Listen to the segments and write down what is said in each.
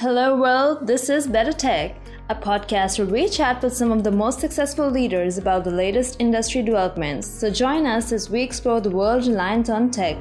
Hello, world. This is Better Tech, a podcast where we chat with some of the most successful leaders about the latest industry developments. So join us as we explore the world reliant on tech.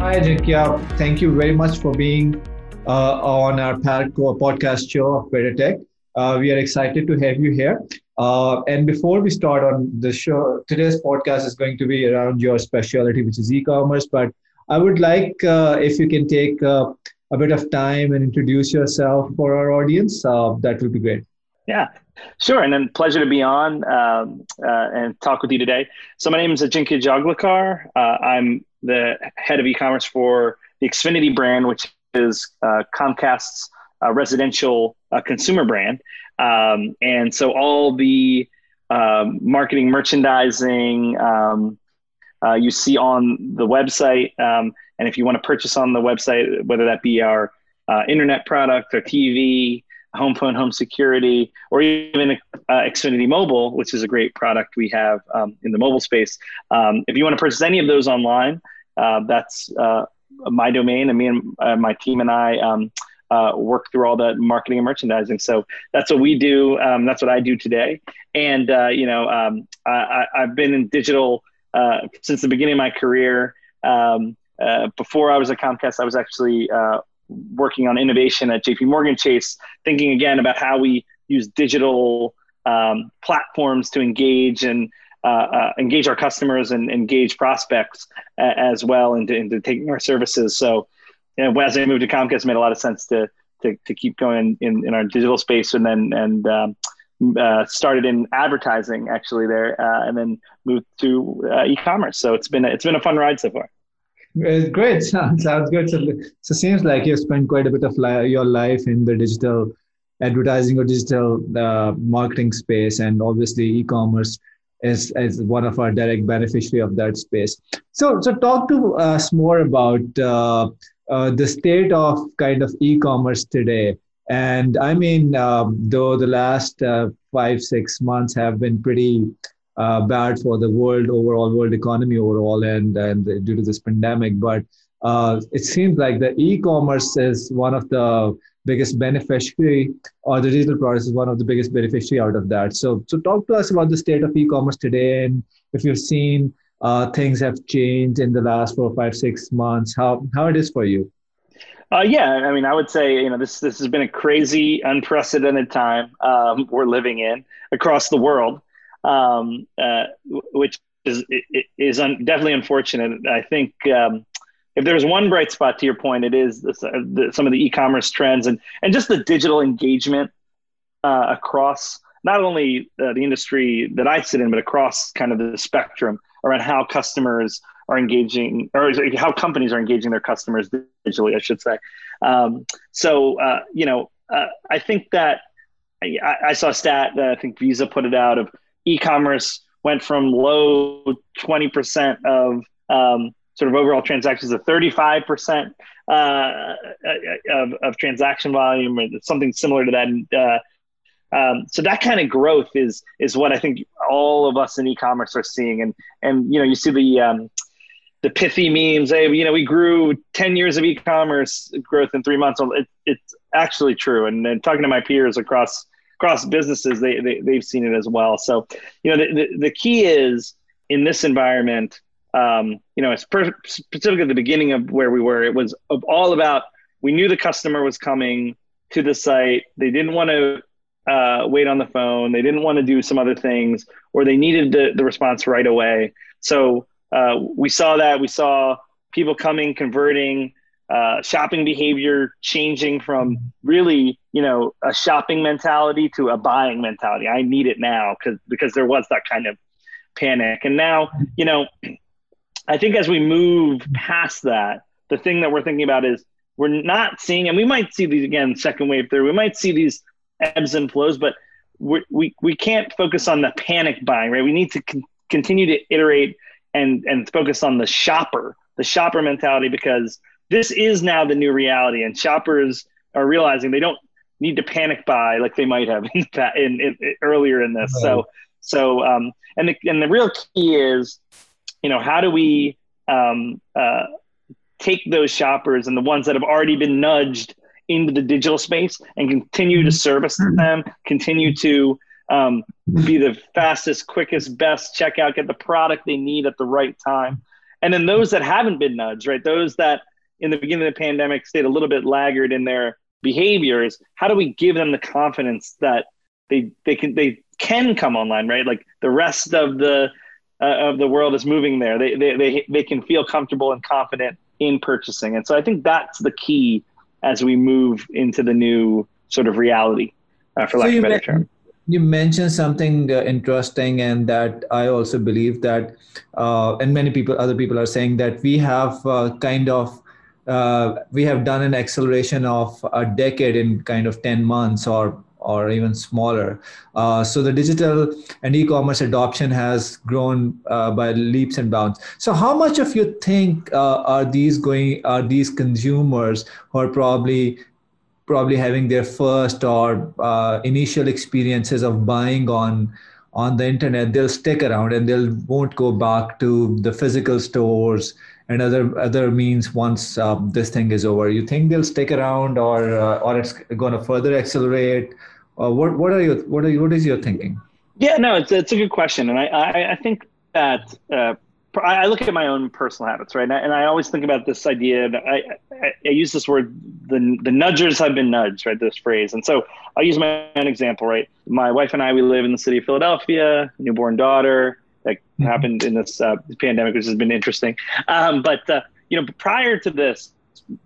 Hi, Jinkya. Thank you very much for being uh, on our podcast show of Better Tech. Uh, we are excited to have you here. Uh, and before we start on the show, today's podcast is going to be around your specialty, which is e-commerce. But I would like uh, if you can take uh, a bit of time and introduce yourself for our audience. Uh, that would be great. Yeah, sure. And then pleasure to be on um, uh, and talk with you today. So my name is Ajinkya Jaglekar. Uh, I'm the head of e-commerce for the Xfinity brand, which is uh, Comcast's residential consumer brand. Um, and so all the um, marketing, merchandising, um, uh, you see on the website. Um, and if you want to purchase on the website, whether that be our uh, internet product or TV, home phone, home security, or even uh, Xfinity Mobile, which is a great product we have um, in the mobile space. Um, if you want to purchase any of those online, uh, that's uh, my domain, and me and uh, my team and I um, uh, work through all the marketing and merchandising. So that's what we do. Um, that's what I do today. And you know, um, I, have been in digital uh, since the beginning of my career. Um, uh, before I was at Comcast, I was actually uh, working on innovation at JP Morgan Chase, thinking again about how we use digital um, platforms to engage and uh, uh, engage our customers and engage prospects as well into, into taking our services. So, you know, as I moved to Comcast, it made a lot of sense to to, to keep going in, in our digital space and then and um, uh, started in advertising actually there, uh, and then moved to uh, e-commerce. So it's been a, it's been a fun ride so far. Great, sounds good. So, so seems like you've spent quite a bit of li- your life in the digital advertising or digital uh, marketing space, and obviously e-commerce is is one of our direct beneficiary of that space. So so talk to us more about uh, uh, the state of kind of e-commerce today and I mean, um, though the last uh, five, six months have been pretty uh, bad for the world overall, world economy overall, and, and due to this pandemic, but uh, it seems like the e-commerce is one of the biggest beneficiary, or the digital products is one of the biggest beneficiary out of that. So, so talk to us about the state of e-commerce today, and if you've seen uh, things have changed in the last four, five, six months, how how it is for you. Uh, yeah, I mean, I would say you know this this has been a crazy, unprecedented time um, we're living in across the world, um, uh, which is is un- definitely unfortunate. I think um, if there's one bright spot to your point, it is this, uh, the, some of the e-commerce trends and and just the digital engagement uh, across not only uh, the industry that I sit in, but across kind of the spectrum around how customers are engaging, or how companies are engaging their customers digitally, I should say. Um, so, uh, you know, uh, I think that I, I, saw a stat that I think Visa put it out of e-commerce went from low 20% of um, sort of overall transactions to 35% uh, uh, of, of transaction volume or something similar to that. And, uh, um, so that kind of growth is is what I think all of us in e-commerce are seeing, and and you know you see the um, the pithy memes. Hey, you know, we grew 10 years of e-commerce growth in three months. It, it's actually true. And, and talking to my peers across across businesses, they, they they've seen it as well. So, you know, the, the, the key is in this environment, um, you know, it's per- specifically at the beginning of where we were, it was all about, we knew the customer was coming to the site. They didn't want to uh, wait on the phone. They didn't want to do some other things, or they needed the, the response right away. So uh, we saw that. We saw people coming, converting, uh, shopping behavior changing from really, you know, a shopping mentality to a buying mentality. I need it now because because there was that kind of panic. And now, you know, I think as we move past that, the thing that we're thinking about is we're not seeing, and we might see these again, second wave through. We might see these ebbs and flows, but we we we can't focus on the panic buying, right? We need to con- continue to iterate and and focus on the shopper, the shopper mentality, because this is now the new reality, and shoppers are realizing they don't need to panic buy like they might have in, in, in earlier in this. Right. So so um, and the and the real key is, you know, how do we um, uh, take those shoppers and the ones that have already been nudged into the digital space and continue to service them, continue to um, be the fastest, quickest, best checkout, get the product they need at the right time. And then those that haven't been nudged, right? Those that in the beginning of the pandemic stayed a little bit laggard in their behaviors. How do we give them the confidence that they they can they can come online, right? Like the rest of the uh, of the world is moving there. They, they they they can feel comfortable and confident in purchasing, and so I think that's the key as we move into the new sort of reality, uh, for so lack of a better term you mentioned something uh, interesting and that i also believe that uh, and many people other people are saying that we have uh, kind of uh, we have done an acceleration of a decade in kind of 10 months or or even smaller. Uh, so the digital and e-commerce adoption has grown by leaps and bounds. So how much of you think are these going are these consumers who are probably probably having their first or uh, initial experiences of buying on on the internet they'll stick around and they'll won't go back to the physical stores and other other means once uh, this thing is over. You think they'll stick around or uh, or it's going to further accelerate? Uh, what what are your what are you, what is your thinking? Yeah no it's, it's a good question. And i i, I think that uh, I look at my own personal habits, right? And I, and I always think about this idea. I, I, I, use this word, the, the nudgers have been nudged, right? This phrase. And so I'll use my own example, right? My wife and I, we live in the city of Philadelphia, newborn daughter. That mm-hmm. happened in this uh, pandemic, which has been interesting. Um, but, uh, you know, prior to this,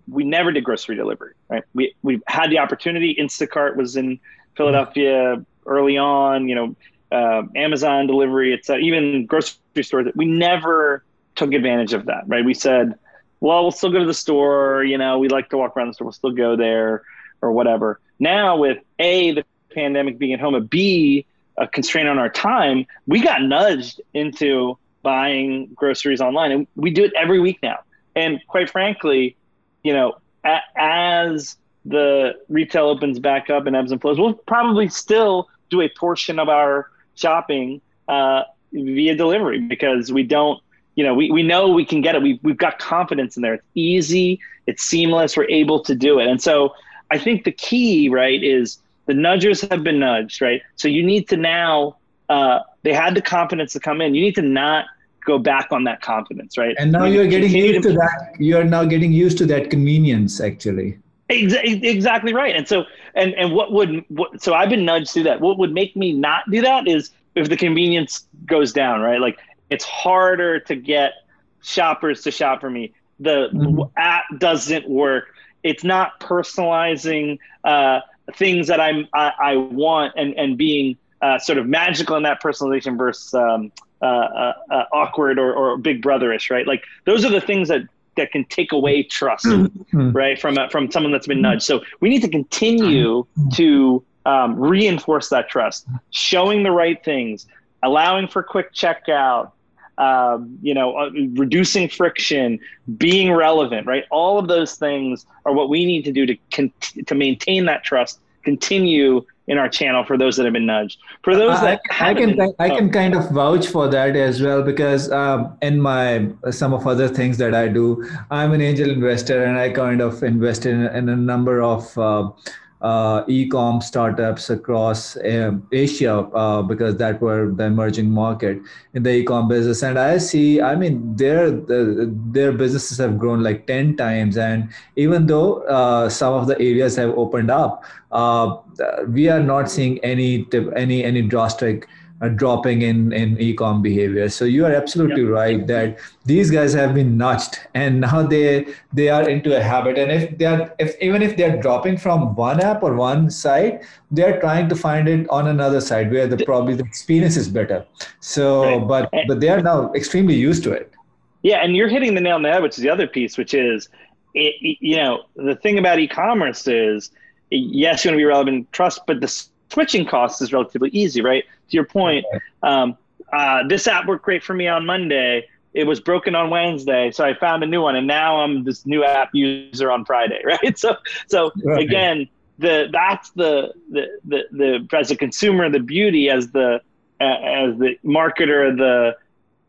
we never did grocery delivery, right? We, we had the opportunity. Instacart was in Philadelphia early on, you know, uh, Amazon delivery, it's even grocery stores. We never took advantage of that, right? We said, well, we'll still go to the store. You know, we like to walk around the store. We'll still go there or whatever. Now with A, the pandemic being at home, a B, a constraint on our time, we got nudged into buying groceries online. And we do it every week now. And quite frankly, you know, a- as the retail opens back up and ebbs and flows, we'll probably still do a portion of our shopping uh, via delivery because we don't you know we, we know we can get it. We, we've got confidence in there. It's easy. It's seamless. We're able to do it. And so i think the key right is the nudgers have been nudged right? So you need to now uh, they had the confidence to come in. You need to not go back on that confidence right? And now you're getting used to, to that. You're now getting used to that convenience actually. Exactly right. And so, and and what would what, so I've been nudged through that. What would make me not do that is if the convenience goes down, right? Like it's harder to get shoppers to shop for me. The mm-hmm. app doesn't work. It's not personalizing uh, things that I'm I, I, want and and being uh, sort of magical in that personalization versus um, uh, uh, uh awkward or, or big brotherish, right? Like those are the things that that can take away trust, mm-hmm. right, from from someone that's been nudged. So we need to continue mm-hmm. to um, reinforce that trust, showing the right things, allowing for quick checkout, um, you know, uh, reducing friction, being relevant, right? All of those things are what we need to do to con- to maintain that trust, continue in our channel for those that have been nudged. For those that I, I can been, I can kind of vouch for that as well because um, in my some of other things that I do, I'm an angel investor and I kind of invest in, in a number of. Uh, uh, e-com startups across uh, Asia uh, because that were the emerging market in the e-com business. And I see, I mean, their their businesses have grown like ten times. And even though uh, some of the areas have opened up, uh, we are not seeing any any any drastic uh, dropping in in ecom behavior so you are absolutely yep. right that these guys have been nudged and now they they are into a habit and if they are if even if they're dropping from one app or one site they're trying to find it on another side where the probably the experience is better so right. but but they are now extremely used to it yeah and you're hitting the nail on the head which is the other piece which is it, you know the thing about e-commerce is yes you want to be relevant trust but the switching costs is relatively easy, right? To your point, um, uh, this app worked great for me on Monday. It was broken on Wednesday, so I found a new one, and now I'm this new app user on Friday, right? So, so right. again, the that's the, the the the as a consumer, the beauty as the uh, as the marketer, the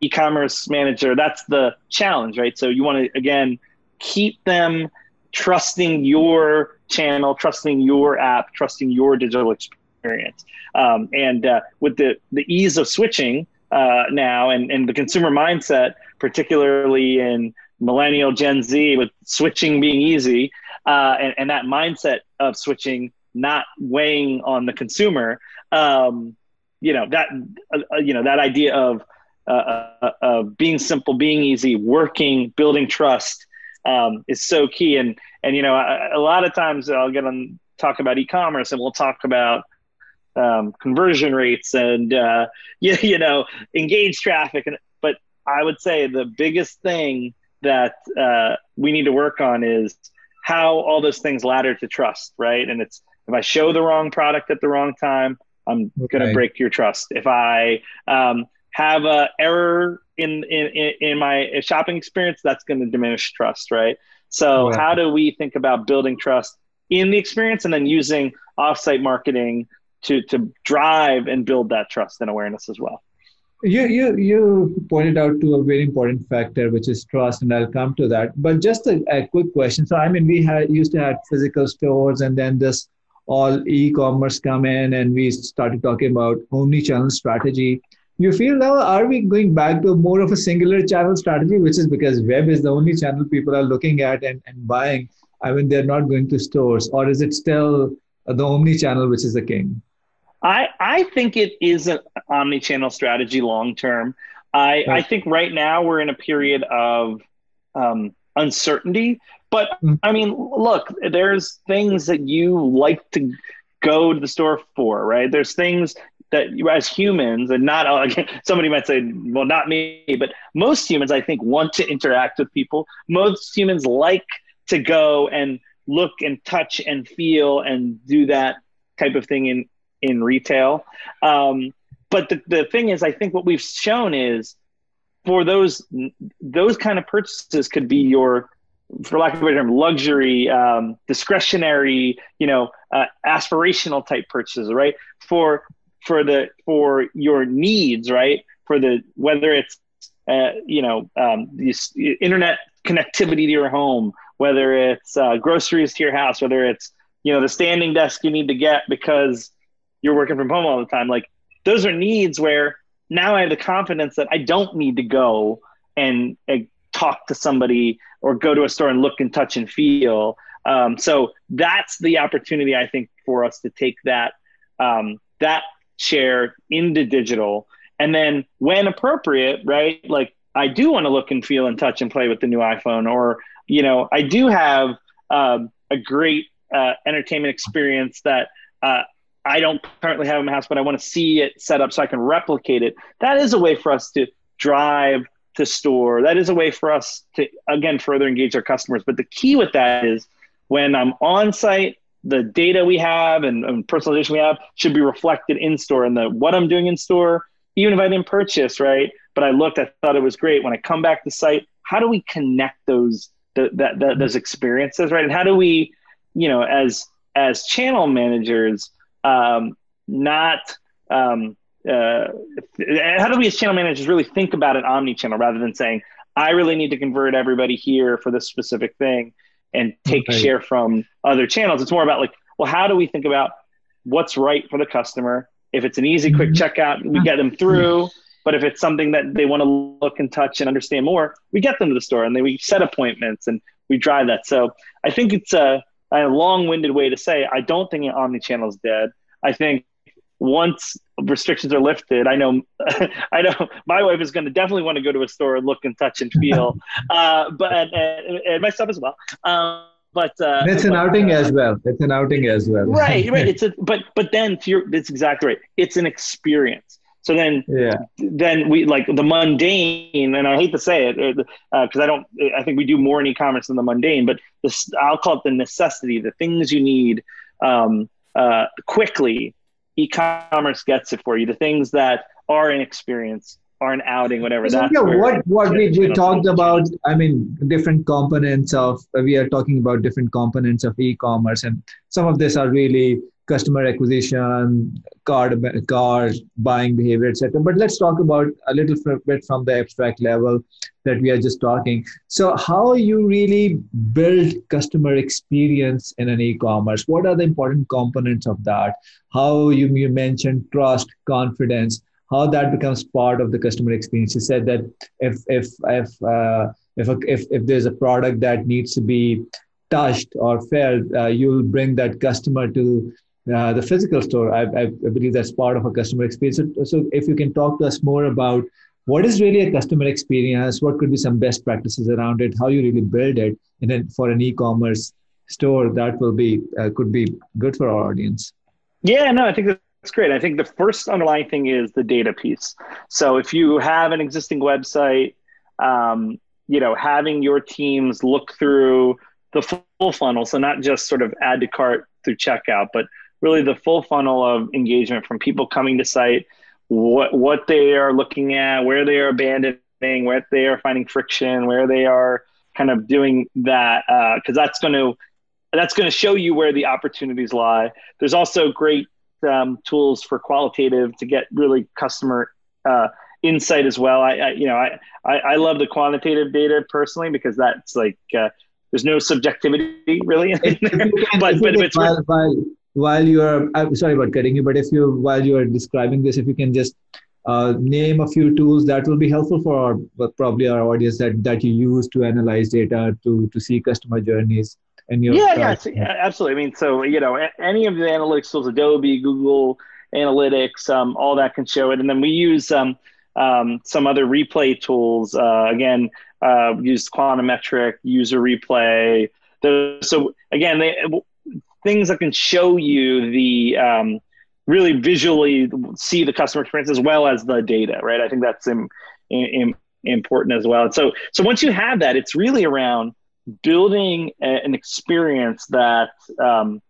e-commerce manager, that's the challenge, right? So you want to again keep them trusting your channel, trusting your app, trusting your digital experience. Um, and uh, with the, the ease of switching uh, now and, and the consumer mindset, particularly in millennial Gen Z, with switching being easy, uh, and, and that mindset of switching not weighing on the consumer, um, you know that uh, you know that idea of uh, uh, uh, being simple, being easy, working, building trust um, is so key. And and you know a, a lot of times I'll get on talk about e-commerce and we'll talk about um, conversion rates and uh, you, you know engage traffic. And but i would say the biggest thing that uh, we need to work on is how all those things ladder to trust right? And it's if i show the wrong product at the wrong time i'm okay. going to break your trust. If i um, have a error in, in in my shopping experience that's going to diminish trust right? So how do we think about building trust in the experience and then using offsite marketing to to drive and build that trust and awareness as well. You you you pointed out to a very important factor, which is trust, and I'll come to that. But just a, a quick question. So I mean, we had used to have physical stores, and then this all e-commerce come in, and we started talking about omni-channel strategy. You feel now are we going back to more of a singular channel strategy, which is because web is the only channel people are looking at and, and buying. I mean, they're not going to stores, or is it still the omni-channel which is the king? I, I think it is an omni-channel strategy long term. I, I think right now we're in a period of um, uncertainty. But hmm. I mean, look, there's things that you like to go to the store for, right? There's things that you, as humans, and not again, somebody might say, well, not me, but most humans, I think, want to interact with people. Most humans like to go and look and touch and feel and do that type of thing in in retail. Um, but the, the thing is, I think what we've shown is for those those kind of purchases could be your, for lack of a better term, luxury, um, discretionary, you know, uh, aspirational type purchases, right? For for the for your needs, right? For the whether it's uh, you know um, internet connectivity to your home, whether it's uh, groceries to your house, whether it's you know the standing desk you need to get because you're working from home all the time. Like those are needs where now I have the confidence that I don't need to go and, and talk to somebody or go to a store and look and touch and feel. Um, so that's the opportunity I think for us to take that um, that share into digital, and then when appropriate, right? Like I do want to look and feel and touch and play with the new iPhone, or you know, I do have um, a great uh, entertainment experience that uh, I don't currently have in my house, but I want to see it set up so I can replicate it. That is a way for us to drive to store. That is a way for us to, again, further engage our customers. But the key with that is when I'm on site, the data we have and, and personalization we have should be reflected in store. And the what I'm doing in store, even if I didn't purchase, right? But I looked, I thought it was great. When I come back to site, how do we connect those the, those experiences, right? And how do we, you know, as as channel managers, um, not um, uh, how do we as channel managers really think about an omni-channel rather than saying i really need to convert everybody here for this specific thing and take share from other channels. It's more about like well how do we think about what's right for the customer? If it's an easy quick mm-hmm. checkout we get them through. But if it's something that they want to look and touch and understand more we get them to the store and then we set appointments and we drive that. So i think it's a a long-winded way to say I don't think omni-channel is dead. I think once restrictions are lifted, I know, I know my wife is going to definitely want to go to a store and look and touch and feel, uh, but and, and, and, myself as well. Um, but uh, it's an but, outing uh, as well. It's an outing as well. Right, right. It's a but but then to your, it's exactly right. It's an experience. So then, yeah. then we like the mundane, and I hate to say it because uh, I don't. I think we do more in e-commerce than the mundane, but this I'll call it the necessity, the things you need um, uh, quickly. E-commerce gets it for you. The things that are an experience, are an outing, whatever. So, yeah, what what we, we talked about. I mean, different components of. We are talking about different components of e-commerce, and some of this are really customer acquisition, card, card buying behavior, etc. But let's talk about a little bit from the abstract level that we are just talking. So, how you really build customer experience in an e-commerce? What are the important components of that? How you, you mentioned trust, confidence, how that becomes part of the customer experience. You said that if if if uh, if, a, if if there's a product that needs to be touched or felt, uh, you'll bring that customer to uh, the physical store. I, I, believe that's part of a customer experience. So, so, if you can talk to us more about what is really a customer experience, what could be some best practices around it, how you really build it, and then for an e-commerce store, that will be uh, could be good for our audience. Yeah, no, I think that's great. I think the first underlying thing is the data piece. So if you have an existing website, um, you know, having your teams look through the full funnel, so not just sort of add to cart through checkout, but really the full funnel of engagement from people coming to site, what what they are looking at, where they are abandoning, where they are finding friction, where they are kind of doing that, because uh, that's going to that's going to show you where the opportunities lie. There's also great um, tools for qualitative to get really customer uh, insight as well. I, I you know I, I, I love the quantitative data personally because that's like uh, there's no subjectivity really but but it's while you're I'm sorry about cutting you, but if you while you are describing this, if you can just uh, name a few tools that will be helpful for our probably our audience that that you use to analyze data to to see customer journeys and your yeah yeah absolutely. I mean so you know any of the analytics tools adobe google analytics um, all that can show it. And then we use um, um, some other replay tools. Uh, again uh, use Quantum Metric user replay. So again they things that can show you the um, really visually see the customer experience as well as the data, right? I think that's Im- Im- important as well. So, so once you have that, it's really around building a, an experience that um,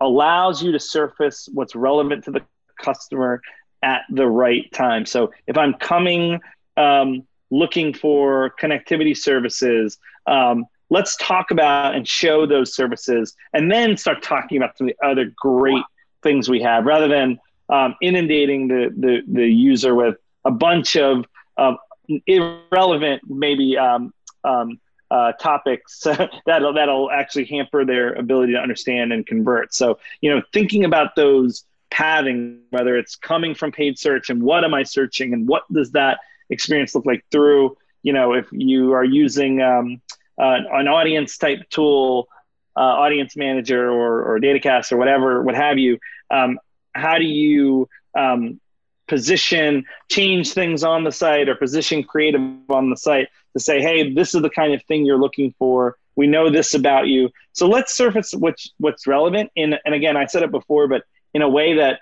allows you to surface what's relevant to the customer at the right time. So, if I'm coming um, looking for connectivity services, um, let's talk about and show those services and then start talking about some of the other great things we have rather than um, inundating the, the, the user with a bunch of um, irrelevant maybe um, um uh, topics that'll that'll actually hamper their ability to understand and convert. So you know, thinking about those pathing, whether it's coming from paid search and what am I searching and what does that experience look like through you know if you are using um, uh, an audience type tool, uh, audience manager or, or datacast or whatever, what have you, um, how do you um, position, change things on the site or position creative on the site to say, hey, this is the kind of thing you're looking for. We know this about you. So let's surface what's, what's relevant. In, and again, I said it before, but in a way that,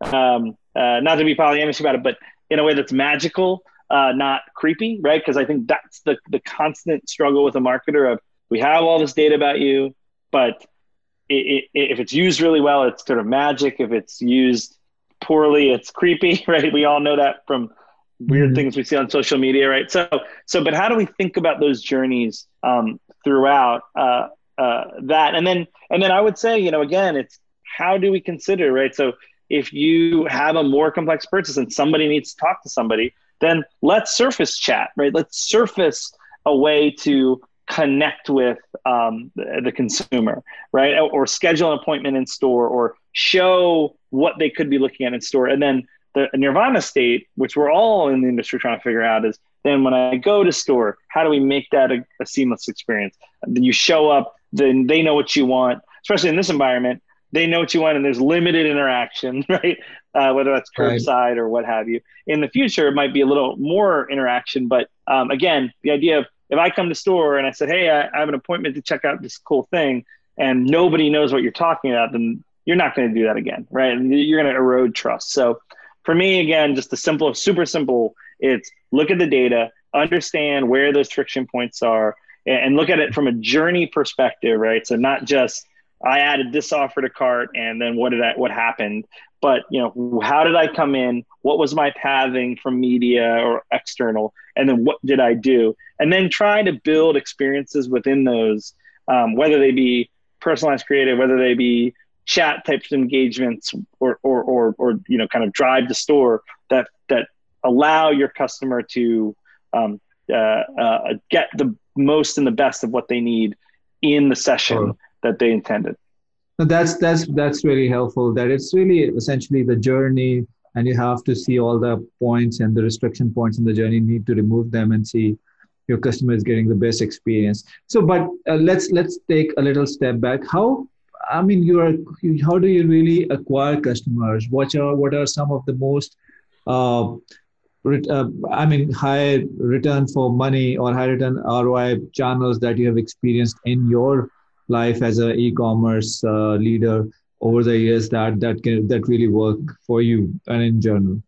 um, uh, not to be polyamorous about it, but in a way that's magical uh, not creepy, right? Because I think that's the the constant struggle with a marketer of we have all this data about you, but it, it, if it's used really well, it's sort of magic. If it's used poorly, it's creepy, right? We all know that from weird mm-hmm. things we see on social media, right? So, so, but how do we think about those journeys um, throughout uh, uh, that? And then, and then I would say, you know, again, it's how do we consider, right? So, if you have a more complex purchase and somebody needs to talk to somebody, then let's surface chat, right? Let's surface a way to connect with um, the, consumer, right? Or, or, schedule an appointment in store or show what they could be looking at in store. And then the nirvana state, which we're all in the industry trying to figure out, is then when I go to store, how do we make that a, a seamless experience? Then you show up, then they know what you want, especially in this environment they know what you want and there's limited interaction, right? Uh, whether that's curbside right. or what have you. In the future, it might be a little more interaction, but um, again, the idea of if I come to store and I said, "Hey, I, I have an appointment to check out this cool thing," and nobody knows what you're talking about, then you're not going to do that again, right? And you're going to erode trust. So, for me, again, just the simple, super simple. It's look at the data, understand where those friction points are, and look at it from a journey perspective, right? So not just I added this offer to cart, and then what did I what happened? But you know, how did I come in? What was my pathing from media or external? And then what did I do? And then try to build experiences within those, um, whether they be personalized creative, whether they be chat types of engagements or, or, or, or, you know, kind of drive the store that, that allow your customer to um, uh, uh, get the most and the best of what they need in the session sure. that they intended. That's that's that's really helpful. That it's really essentially the journey, and you have to see all the points and the restriction points in the journey. Need to remove them and see your customer is getting the best experience. So, but uh, let's let's take a little step back. How I mean, you are how do you really acquire customers? What are what are some of the most uh, uh, I mean, high return for money or high return ROI channels that you have experienced in your life as an e-commerce uh, leader over the years that that can that really work for you and in general?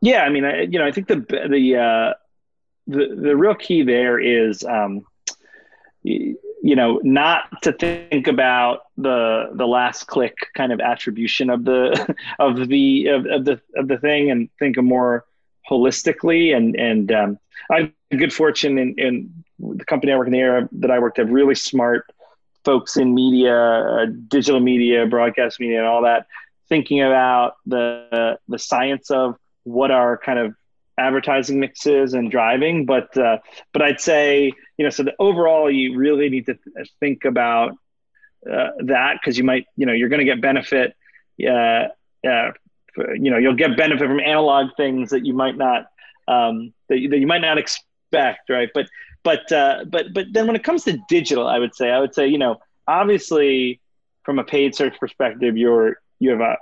Yeah i mean I, you know i think the the uh, the, the real key there is um, you, know not to think about the the last click kind of attribution of the of the of, of the of the thing and think more holistically and and um, i had good fortune in, in the company i work in the area that i worked have really smart folks in media, uh, digital media, broadcast media, and all that, thinking about the the science of what our kind of advertising mixes and driving. But uh, but I'd say you know so the overall you really need to think about uh, that because you might you know you're going to get benefit. Uh, uh, you know you'll get benefit from analog things that you might not um, that, you, that you might not expect, right? But but uh, but but then when it comes to digital, I would say I would say you know obviously from a paid search perspective, you're you have a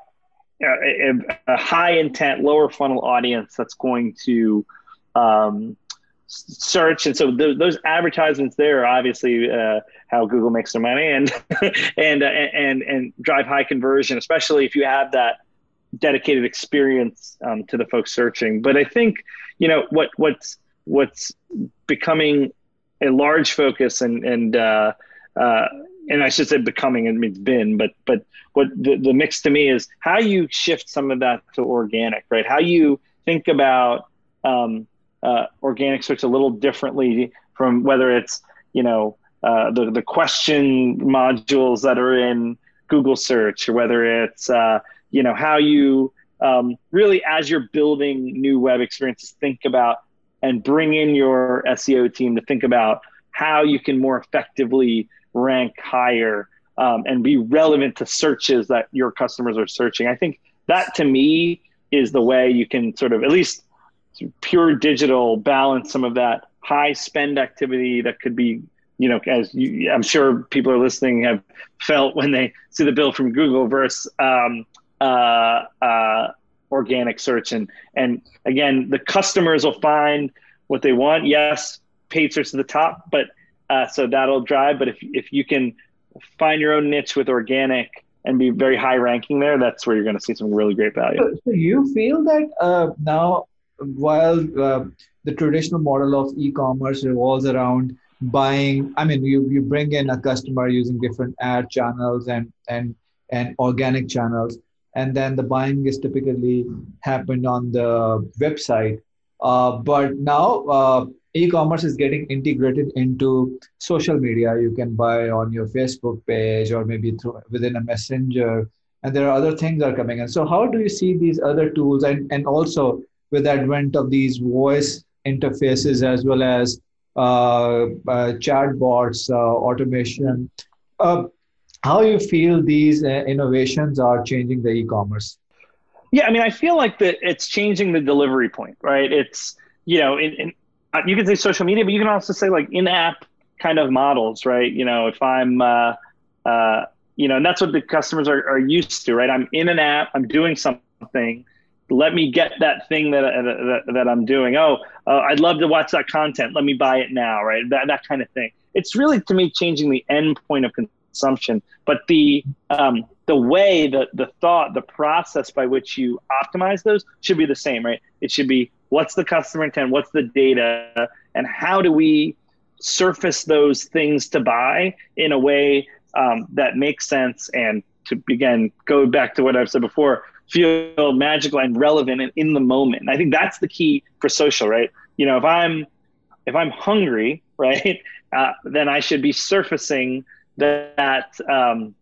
a, a high intent, lower funnel audience that's going to um, search, and so th- those advertisements there are obviously uh, how Google makes their money and and uh, and and drive high conversion, especially if you have that dedicated experience um, to the folks searching. But I think you know what what's what's becoming a large focus and and uh, uh, and I should say becoming it means been, but but what the, the mix to me is how you shift some of that to organic, right? How you think about um, uh, organic search a little differently from whether it's you know uh, the the question modules that are in Google search or whether it's uh, you know how you um, really as you're building new web experiences think about and bring in your SEO team to think about how you can more effectively rank higher um, and be relevant to searches that your customers are searching. I think that to me is the way you can sort of at least pure digital balance some of that high spend activity that could be you know as you, i'm sure people are listening have felt when they see the bill from google versus um, uh, uh, organic search. And and again the customers will find what they want. Yes paid search to the top but uh, so that'll drive. But if if you can find your own niche with organic and be very high ranking there that's where you're going to see some really great value. So, so you feel that uh, now while uh, the traditional model of e-commerce revolves around buying i mean you, you bring in a customer using different ad channels and and and organic channels and then the buying is typically happened on the website. Uh, but now uh, e-commerce is getting integrated into social media. You can buy on your Facebook page or maybe through within a messenger, and there are other things are coming in. So how do you see these other tools and and also with the advent of these voice interfaces as well as uh, uh, chatbots, uh, automation? How you feel these uh, innovations are changing the e-commerce? Yeah i mean i feel like that it's changing the delivery point right? It's you know in, in, uh, you can say social media but you can also say like in-app kind of models right? You know if i'm uh, uh, you know and that's what the customers are, are used to right? I'm in an app i'm doing something. Let me get that thing that that, that i'm doing. Oh uh, i'd love to watch that content. Let me buy it now right? That, that kind of thing. It's really to me changing the end point of consumption. Consumption, but the um, the way, the the thought, the process by which you optimize those should be the same, right? It should be what's the customer intent, what's the data, and how do we surface those things to buy in a way um, that makes sense and to again go back to what I've said before, feel magical and relevant and in the moment. I think that's the key for social, right? You know, if I'm if I'm hungry, right, uh, then I should be surfacing that um,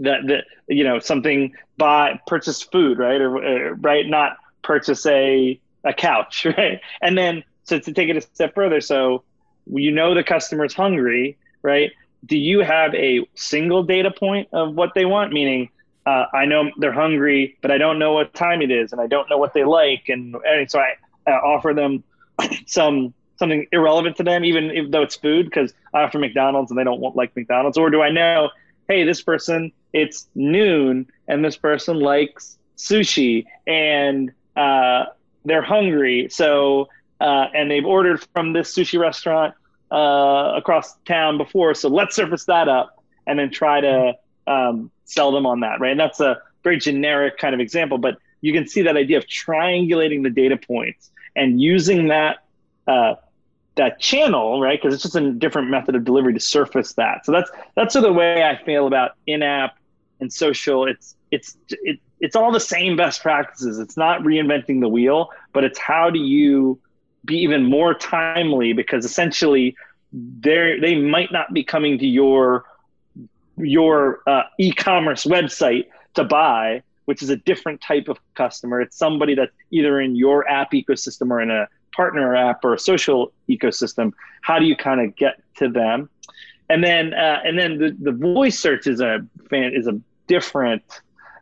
that that you know something buy purchase food right? Or, or right? Not purchase a a couch right? And then so to take it a step further so you know the customer's hungry right? Do you have a single data point of what they want? Meaning uh, i know they're hungry but i don't know what time it is and i don't know what they like and, and so i, I offer them some something irrelevant to them even if, though it's food because i offer mcdonald's and they don't want, like mcdonald's or do i know hey this person it's noon and this person likes sushi and uh, they're hungry. So, uh, and they've ordered from this sushi restaurant uh, across town before. So let's surface that up and then try to um, sell them on that, right? And that's a very generic kind of example, but you can see that idea of triangulating the data points and using that uh, that channel, right? Because it's just a different method of delivery to surface that. So that's that's sort of the way I feel about in-app and social. It's it's it, it's all the same best practices. It's not reinventing the wheel, but it's how do you be even more timely because essentially they they might not be coming to your your uh, e-commerce website to buy, which is a different type of customer. It's somebody that's either in your app ecosystem or in a partner app or a social ecosystem. How do you kind of get to them? And then uh, and then the, the voice search is a fan is a different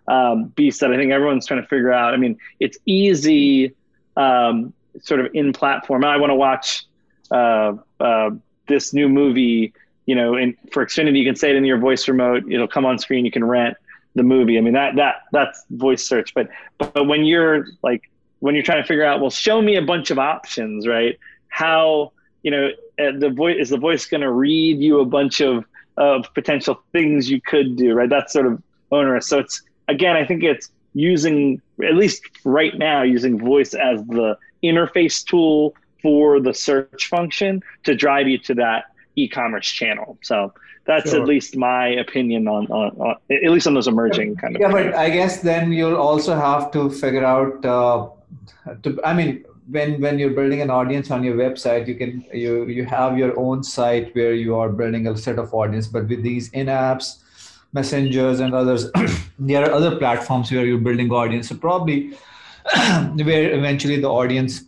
um, beast that I think everyone's trying to figure out. I mean, it's easy, um, sort of in platform. I want to watch uh, uh, this new movie. You know, in, for Xfinity, you can say it in your voice remote. It'll come on screen. You can rent the movie. I mean, that that that's voice search. But but when you're like when you're trying to figure out, well, show me a bunch of options, right? How you know uh, the voice is the voice going to read you a bunch of of potential things you could do, right? That's sort of onerous. So it's again, I think it's using at least right now using voice as the interface tool for the search function to drive you to that e-commerce channel. So that's sure. at least my opinion on, on, on, at least on those emerging kind of. Yeah, things. but I guess then you'll also have to figure out. Uh, to, I mean, when when you're building an audience on your website, you can you you have your own site where you are building a set of audience. But with these in-apps messengers and others there are other platforms where you're building audience so probably where eventually the audience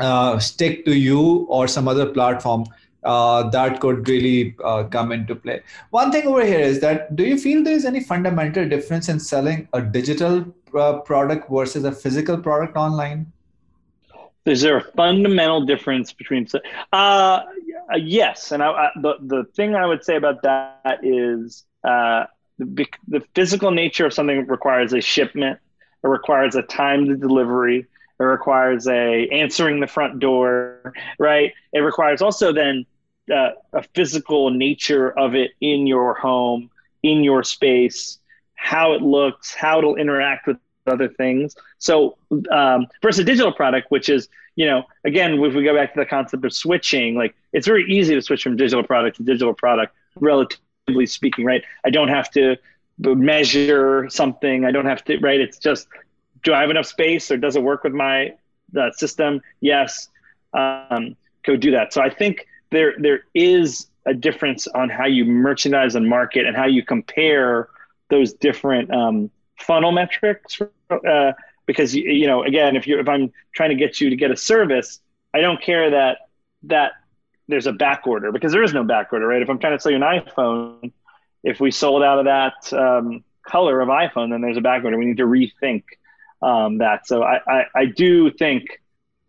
uh, stick to you or some other platform uh, that could really uh, come into play. One thing over here is that do you feel there is any fundamental difference in selling a digital uh, product versus a physical product online? Is there a fundamental difference between? Uh, yes, and I, I, the the thing I would say about that is uh, the, the physical nature of something requires a shipment. It requires a timed delivery. It requires a answering the front door, right? It requires also then uh, a physical nature of it in your home, in your space, how it looks, how it'll interact with other things. So um, versus a digital product, which is, you know, again, if we go back to the concept of switching, like it's very easy to switch from digital product to digital product relatively speaking, right? I don't have to measure something. I don't have to, right? It's just, do I have enough space or does it work with my uh, system? Yes. Um, go do that. So I think there there is a difference on how you merchandise and market and how you compare those different um, funnel metrics. Uh, because you, know, again, if you if I'm trying to get you to get a service, I don't care that that there's a back order because there is no back order, right? If I'm trying to sell you an iPhone, if we sold out of that um, color of iPhone, then there's a back order. We need to rethink um, that. So I, I, I do think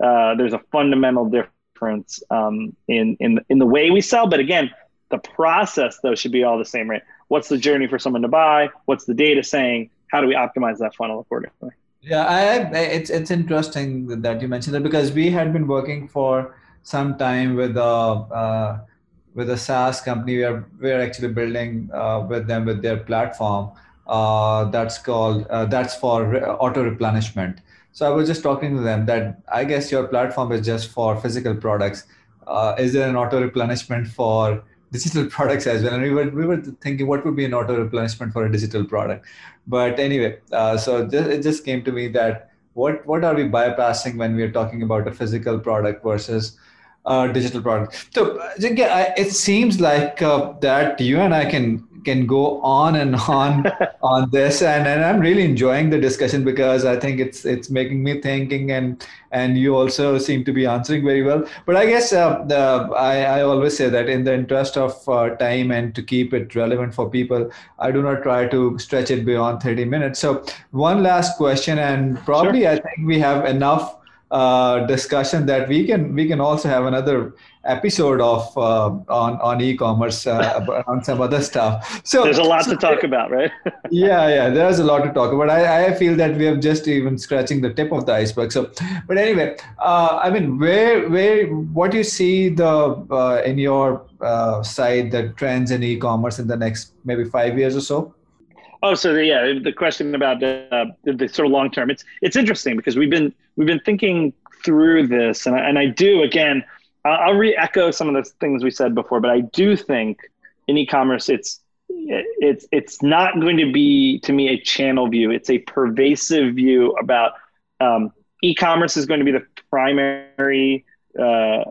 uh, there's a fundamental difference um, in, in, in the way we sell. But again, the process though should be all the same, right? What's the journey for someone to buy? What's the data saying? How do we optimize that funnel accordingly? Yeah, I, it's it's interesting that you mentioned that because we had been working for some time with a uh, with a SaaS company. We are we're actually building uh, with them with their platform. Uh, that's called uh, that's for auto replenishment. So I was just talking to them that I guess your platform is just for physical products. Uh, is there an auto replenishment for digital products as well? And we were we were thinking what would be an auto replenishment for a digital product. But anyway, uh, so just, it just came to me that what what are we bypassing when we are talking about a physical product versus uh, digital product. So, yeah, it seems like uh, that you and I can can go on and on on this, and, and I'm really enjoying the discussion because I think it's it's making me thinking, and and you also seem to be answering very well. But I guess uh, the, I I always say that in the interest of uh, time and to keep it relevant for people, I do not try to stretch it beyond 30 minutes. So one last question, and probably sure. I think we have enough uh, discussion that we can we can also have another episode of uh, on on e-commerce uh, on some other stuff. So there's a lot so, to talk about, right? yeah, yeah, there's a lot to talk about. I, I feel that we have just even scratching the tip of the iceberg. So, but anyway, uh, I mean, where where what do you see the uh, in your uh, side the trends in e-commerce in the next maybe five years or so? Oh, so the, yeah, the question about uh, the, the sort of long term. It's it's interesting because we've been we've been thinking through this, and I, and I do again. I'll, re-echo some of the things we said before, but I do think in e-commerce, it's it's it's not going to be to me a channel view. It's a pervasive view about um, e-commerce is going to be the primary uh,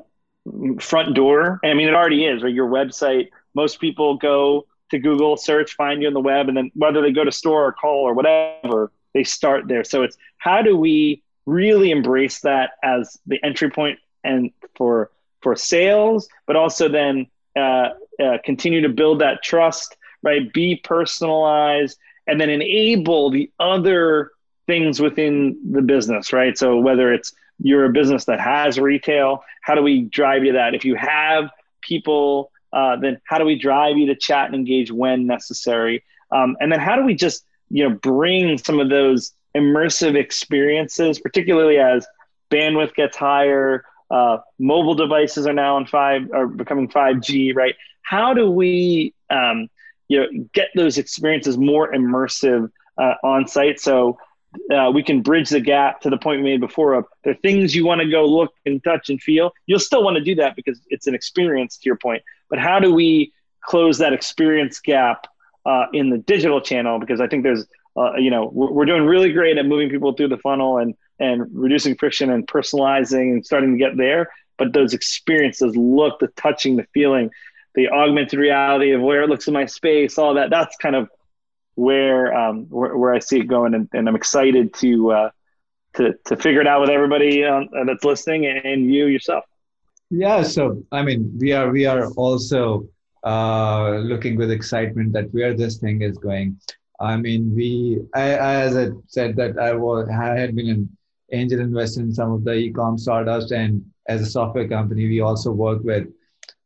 front door. I mean, it already is. Right, your website. Most people go to Google, search, find you on the web, and then whether they go to store or call or whatever, they start there. So it's how do we really embrace that as the entry point and for for sales, but also then uh, uh, continue to build that trust, right? Be personalized, and then enable the other things within the business, right? So whether it's you're a business that has retail, how do we drive you that? If you have people uh, then how do we drive you to chat and engage when necessary? Um, and then how do we just you know bring some of those immersive experiences, particularly as bandwidth gets higher, uh, mobile devices are now on five are becoming five G, right? How do we um, you know get those experiences more immersive uh, on site so uh, we can bridge the gap to the point we made before of the things you want to go look and touch and feel. You'll still want to do that because it's an experience to your point. But how do we close that experience gap uh, in the digital channel? Because I think there's, uh, you know, we're, doing really great at moving people through the funnel and and reducing friction and personalizing and starting to get there. But those experiences, look, the touching, the feeling, the augmented reality of where it looks in my space, all that. That's kind of where um, where, where I see it going, and, and I'm excited to uh, to to figure it out with everybody um, that's listening and you yourself. Yeah, so I mean, we are we are also uh, looking with excitement that where this thing is going. I mean, we I, as I said that I was I had been an angel investor in some of the e-com startups, and as a software company, we also work with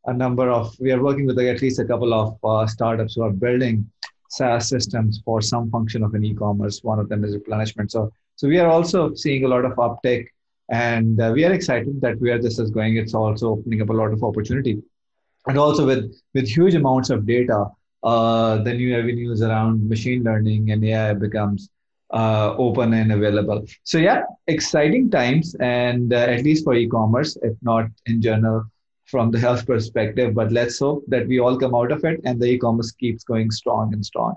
a number of we are working with like at least a couple of uh, startups who are building SaaS systems for some function of an e-commerce. One of them is replenishment. So, so we are also seeing a lot of uptake, and uh, we are excited that where this is going. It's also opening up a lot of opportunity, and also with with huge amounts of data, uh, the new avenues around machine learning and AI becomes uh, open and available. So yeah, exciting times, and uh, at least for e-commerce, if not in general from the health perspective. But let's hope that we all come out of it and the e-commerce keeps going strong and strong.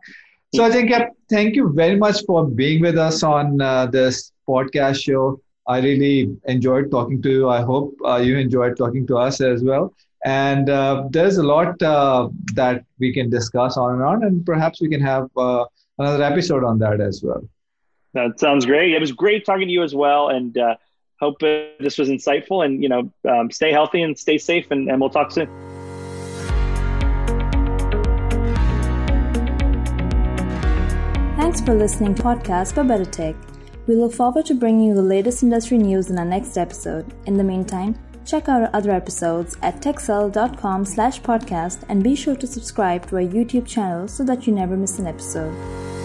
So I think yeah, thank you very much for being with us on uh, this podcast show. I really enjoyed talking to you. I hope uh, you enjoyed talking to us as well. And uh, there's a lot uh, that we can discuss on and on, and perhaps we can have uh, another episode on that as well. That sounds great. It was great talking to you as well, and uh, hope this was insightful and you know um, stay healthy and stay safe and, and we'll talk soon thanks for listening to podcast by better tech we look forward to bringing you the latest industry news in our next episode in the meantime check out our other episodes at techcell.com slash podcast and be sure to subscribe to our youtube channel so that you never miss an episode